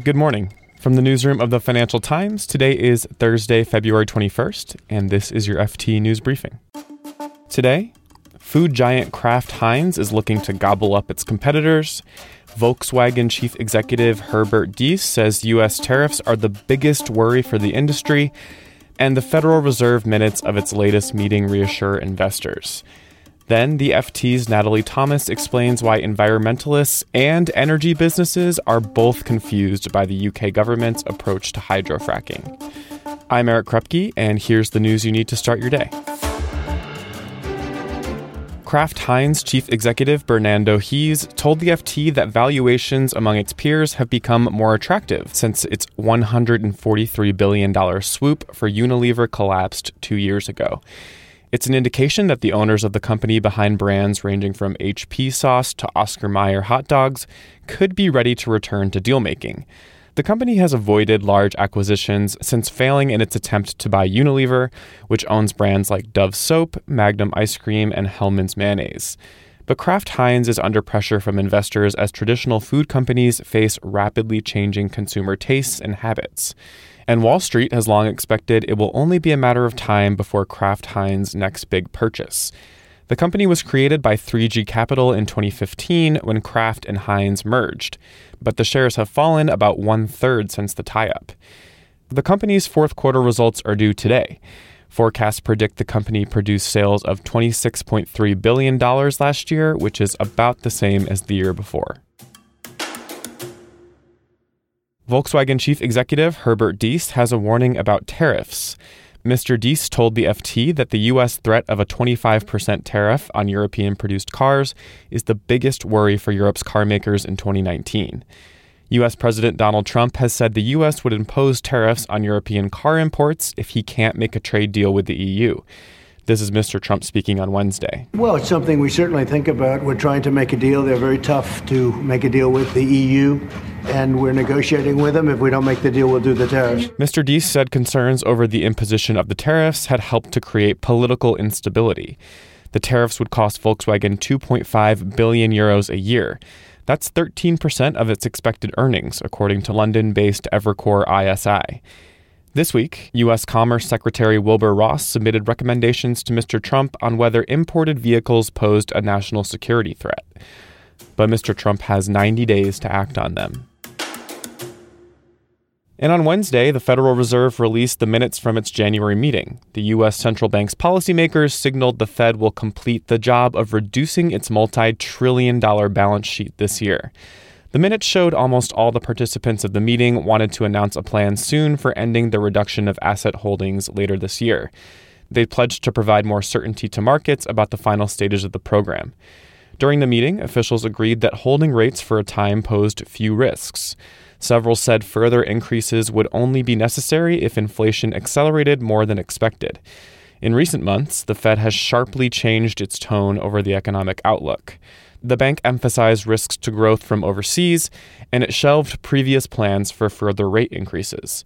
Good morning. From the newsroom of the Financial Times, today is Thursday, February 21st, and this is your FT News Briefing. Today, food giant Kraft Heinz is looking to gobble up its competitors. Volkswagen chief executive Herbert Diess says U.S. tariffs are the biggest worry for the industry, and the Federal Reserve minutes of its latest meeting reassure investors. Then, the FT's Nathalie Thomas explains why environmentalists and energy businesses are both confused by the UK government's approach to hydrofracking. I'm Eric Krupke, and here's the news you need to start your day. Kraft Heinz chief executive Bernardo Hees told the FT that valuations among its peers have become more attractive since its $143 billion swoop for Unilever collapsed two years ago. It's an indication that the owners of the company behind brands ranging from HP sauce to Oscar Mayer hot dogs could be ready to return to deal making. The company has avoided large acquisitions since failing in its attempt to buy Unilever, which owns brands like Dove soap, Magnum ice cream, and Hellmann's mayonnaise. But Kraft Heinz is under pressure from investors as traditional food companies face rapidly changing consumer tastes and habits. And Wall Street has long expected it will only be a matter of time before Kraft Heinz' next big purchase. The company was created by 3G Capital in 2015 when Kraft and Heinz merged, but the shares have fallen about one third since the tie up. The company's fourth quarter results are due today. Forecasts predict the company produced sales of $26.3 billion last year, which is about the same as the year before. Volkswagen chief executive Herbert Diess has a warning about tariffs. Mr. Diess told the FT that the U.S. threat of a 25% tariff on European produced cars is the biggest worry for Europe's carmakers in 2019. U.S. President Donald Trump has said the U.S. would impose tariffs on European car imports if he can't make a trade deal with the EU. This is Mr. Trump speaking on Wednesday. Well, it's something we certainly think about. We're trying to make a deal. They're very tough to make a deal with the EU, and we're negotiating with them. If we don't make the deal, we'll do the tariffs. Mr. Diess said concerns over the imposition of the tariffs had helped to create political instability. The tariffs would cost Volkswagen 2.5 billion euros a year. That's 13% of its expected earnings, according to London based Evercore ISI. This week, U.S. Commerce Secretary Wilbur Ross submitted recommendations to Mr. Trump on whether imported vehicles posed a national security threat. But Mr. Trump has 90 days to act on them. And on Wednesday, the Federal Reserve released the minutes from its January meeting. The U.S. central bank's policymakers signaled the Fed will complete the job of reducing its multi trillion dollar balance sheet this year. The minutes showed almost all the participants of the meeting wanted to announce a plan soon for ending the reduction of asset holdings later this year. They pledged to provide more certainty to markets about the final stages of the program. During the meeting, officials agreed that holding rates for a time posed few risks. Several said further increases would only be necessary if inflation accelerated more than expected. In recent months, the Fed has sharply changed its tone over the economic outlook the bank emphasized risks to growth from overseas, and it shelved previous plans for further rate increases.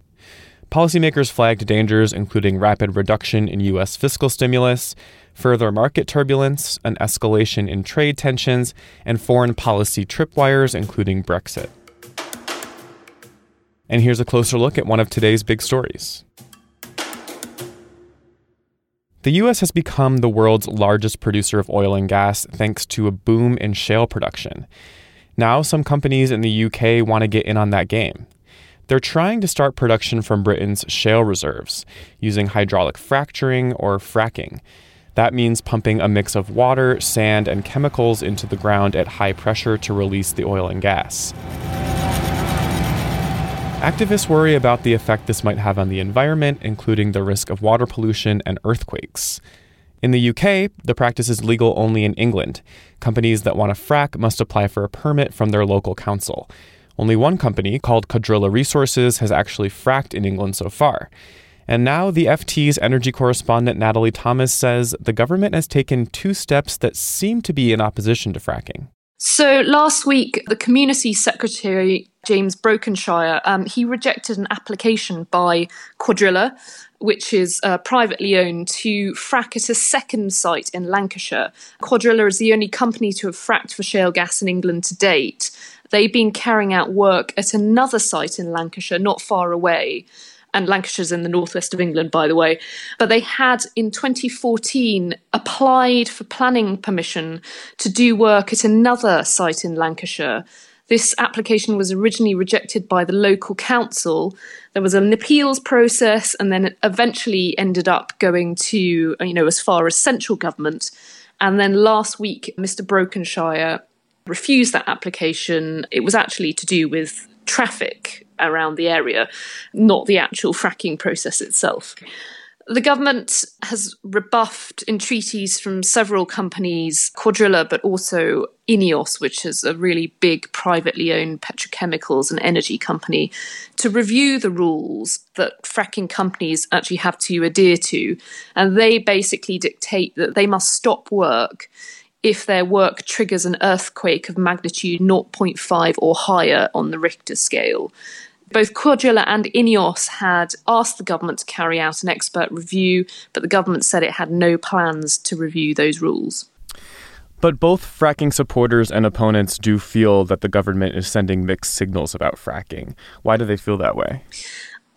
Policymakers flagged dangers including rapid reduction in U.S. fiscal stimulus, further market turbulence, an escalation in trade tensions, and foreign policy tripwires, including Brexit. And here's a closer look at one of today's big stories. The U.S. has become the world's largest producer of oil and gas thanks to a boom in shale production. Now, some companies in the UK want to get in on that game. They're trying to start production from Britain's shale reserves using hydraulic fracturing or fracking. That means pumping a mix of water, sand, and chemicals into the ground at high pressure to release the oil and gas. Activists worry about the effect this might have on the environment, including the risk of water pollution and earthquakes. In the UK, the practice is legal only in England. Companies that want to frack must apply for a permit from their local council. Only one company, called Cuadrilla Resources, has actually fracked in England so far. And now the FT's energy correspondent Nathalie Thomas says the government has taken two steps that seem to be in opposition to fracking. So last week, the Community Secretary James Brokenshire um, he rejected an application by Cuadrilla, which is uh, privately owned, to frack at a second site in Lancashire. Cuadrilla is the only company to have fracked for shale gas in England to date. They've been carrying out work at another site in Lancashire, not far away. And Lancashire's in the northwest of England, by the way. But they had in 2014 applied for planning permission to do work at another site in Lancashire. This application was originally rejected by the local council. There was an appeals process and then it eventually ended up going to, you know, as far as central government. And then last week, Mr. Brokenshire refused that application. It was actually to do with traffic around the area, not the actual fracking process itself. The government has rebuffed entreaties from several companies, Cuadrilla, but also INEOS, which is a really big privately owned petrochemicals and energy company, to review the rules that fracking companies actually have to adhere to. And they basically dictate that they must stop work if their work triggers an earthquake of magnitude 0.5 or higher on the Richter scale. Both Cuadrilla and INEOS had asked the government to carry out an expert review, but the government said it had no plans to review those rules. But both fracking supporters and opponents do feel that the government is sending mixed signals about fracking. Why do they feel that way?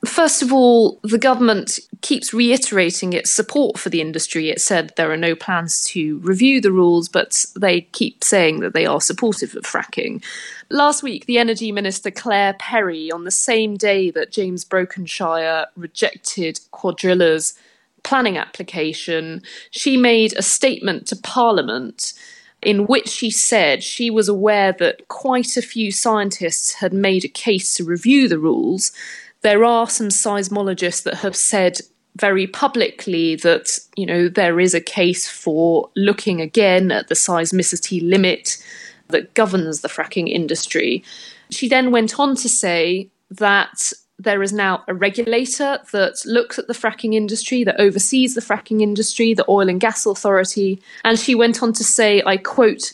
First of all, the government keeps reiterating its support for the industry. It said there are no plans to review the rules, but they keep saying that they are supportive of fracking. Last week, the Energy Minister Claire Perry, on the same day that James Brokenshire rejected Cuadrilla's planning application, she made a statement to Parliament in which she said she was aware that quite a few scientists had made a case to review the rules there are some seismologists that have said very publicly that you know there is a case for looking again at the seismicity limit that governs the fracking industry. She then went on to say that there is now a regulator that looks at the fracking industry, that oversees the fracking industry, the Oil and Gas Authority. And she went on to say, I quote,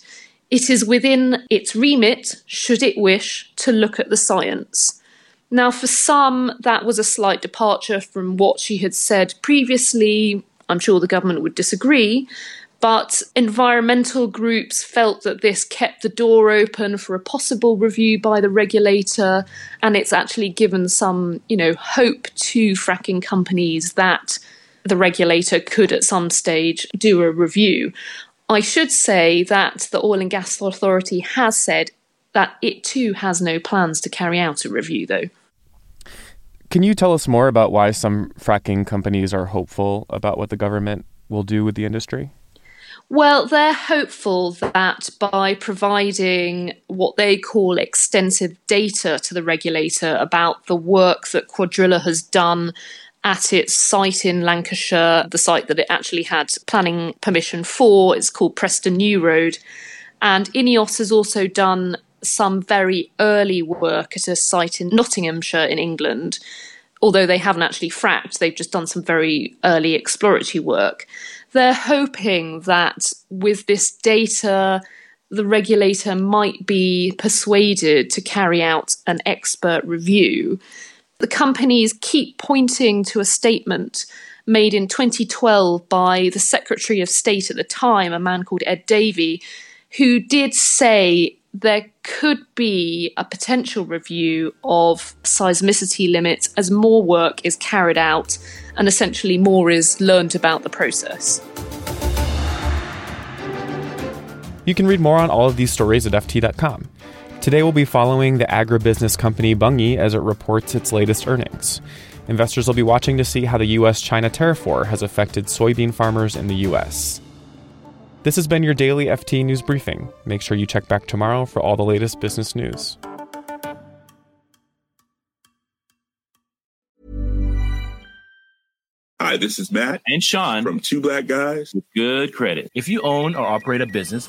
it is within its remit, should it wish, to look at the science. Now, for some, that was a slight departure from what she had said previously. I'm sure the government would disagree, but environmental groups felt that this kept the door open for a possible review by the regulator, and it's actually given some, you know, hope to fracking companies that the regulator could at some stage do a review. I should say that the Oil and Gas Authority has said that it too has no plans to carry out a review, though. Can you tell us more about why some fracking companies are hopeful about what the government will do with the industry? Well, they're hopeful that by providing what they call extensive data to the regulator about the work that Cuadrilla has done at its site in Lancashire, the site that it actually had planning permission for, it's called Preston New Road. And INEOS has also done some very early work at a site in Nottinghamshire in England. Although they haven't actually fracked, they've just done some very early exploratory work. They're hoping that with this data, the regulator might be persuaded to carry out an expert review. The companies keep pointing to a statement made in 2012 by the Secretary of State at the time, a man called Ed Davey, who did say there could be a potential review of seismicity limits as more work is carried out and essentially more is learned about the process. You can read more on all of these stories at FT.com. Today we'll be following the agribusiness company Bunge as it reports its latest earnings. Investors will be watching to see how the US China tariff war has affected soybean farmers in the US. This has been your daily FT News Briefing. Make sure you check back tomorrow for all the latest business news. Hi, this is Matt and Sean from Two Black Guys with Good Credit. If you own or operate a business,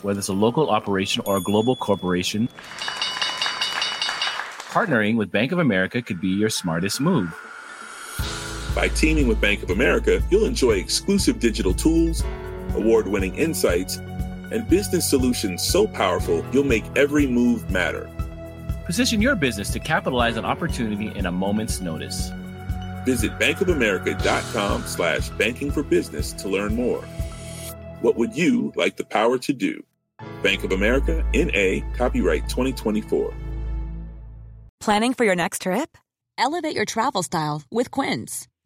whether it's a local operation or a global corporation, partnering with Bank of America could be your smartest move. By teaming with Bank of America, you'll enjoy exclusive digital tools award winning insights, and business solutions so powerful you'll make every move matter. Position your business to capitalize on opportunity in a moment's notice. Visit bankofamerica.com slash banking for business to learn more. What would you like the power to do? Bank of America, NA, copyright 2024. Planning for your next trip? Elevate your travel style with Quince.